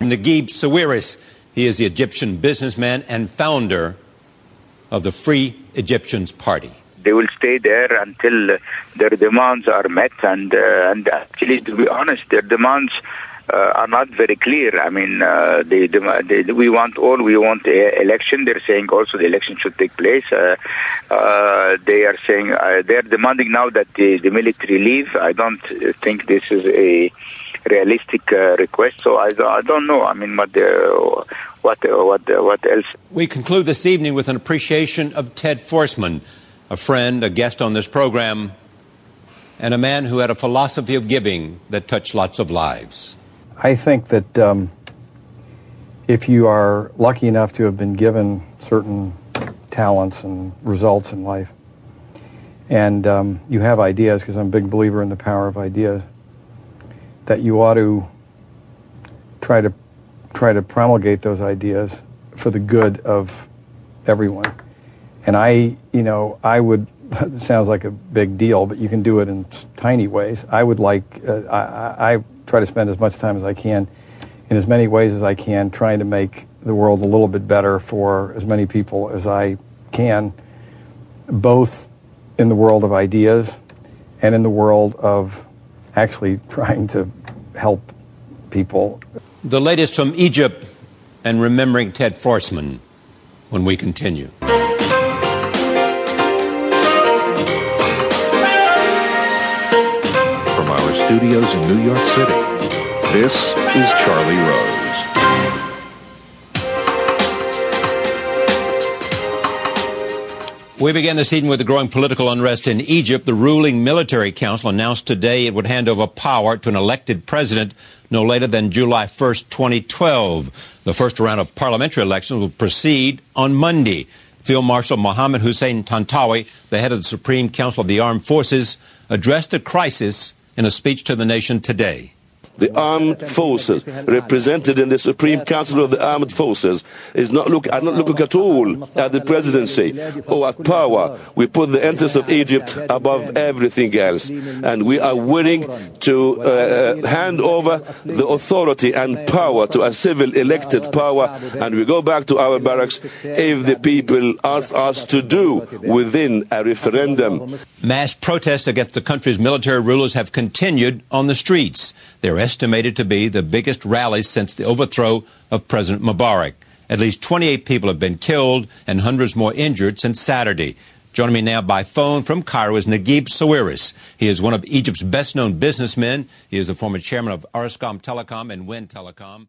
Naguib Sawiris. He is the Egyptian businessman and founder of the Free Egyptians Party. They will stay there until their demands are met, and uh, and actually, to be honest, their demands uh, are not very clear. I mean, uh, they, they, we want all, we want a election. They're saying also the election should take place. Uh, uh, they are saying uh, they're demanding now that the, the military leave. I don't think this is a realistic uh, request. So I, I don't know. I mean, what what what what else? We conclude this evening with an appreciation of Ted Forstmann, a friend, a guest on this program, and a man who had a philosophy of giving that touched lots of lives. I think that um, if you are lucky enough to have been given certain talents and results in life, and um, you have ideas, because I'm a big believer in the power of ideas, that you ought to try to try to promulgate those ideas for the good of everyone. And I, you know, I would. Sounds like a big deal, but you can do it in tiny ways. I would like. Uh, I, I try to spend as much time as I can in as many ways as I can trying to make the world a little bit better for as many people as I can, both in the world of ideas and in the world of actually trying to help people. The latest from Egypt and remembering Ted Forstmann when we continue. From our studios in New York City. This is Charlie Rose. We begin this evening with the growing political unrest in Egypt. The ruling military council announced today it would hand over power to an elected president no later than July 1st, 2012. The first round of parliamentary elections will proceed on Monday. Field Marshal Mohammed Hussein Tantawi, the head of the Supreme Council of the Armed Forces, addressed the crisis in a speech to the nation today the armed forces represented in the Supreme Council of the Armed Forces is not look are not looking at all at the presidency or at power. We put the interests of Egypt above everything else, and we are willing to uh, uh, hand over the authority and power to a civil elected power, and we go back to our barracks if the people ask us to do within a referendum. Mass protests against the country's military rulers have continued on the streets. They're estimated to be the biggest rallies since the overthrow of President Mubarak. At least 28 people have been killed and hundreds more injured since Saturday. Joining me now by phone from Cairo is Naguib Sawiris. He is one of Egypt's best known businessmen. He is the former chairman of Orascom Telecom and Wind Telecom.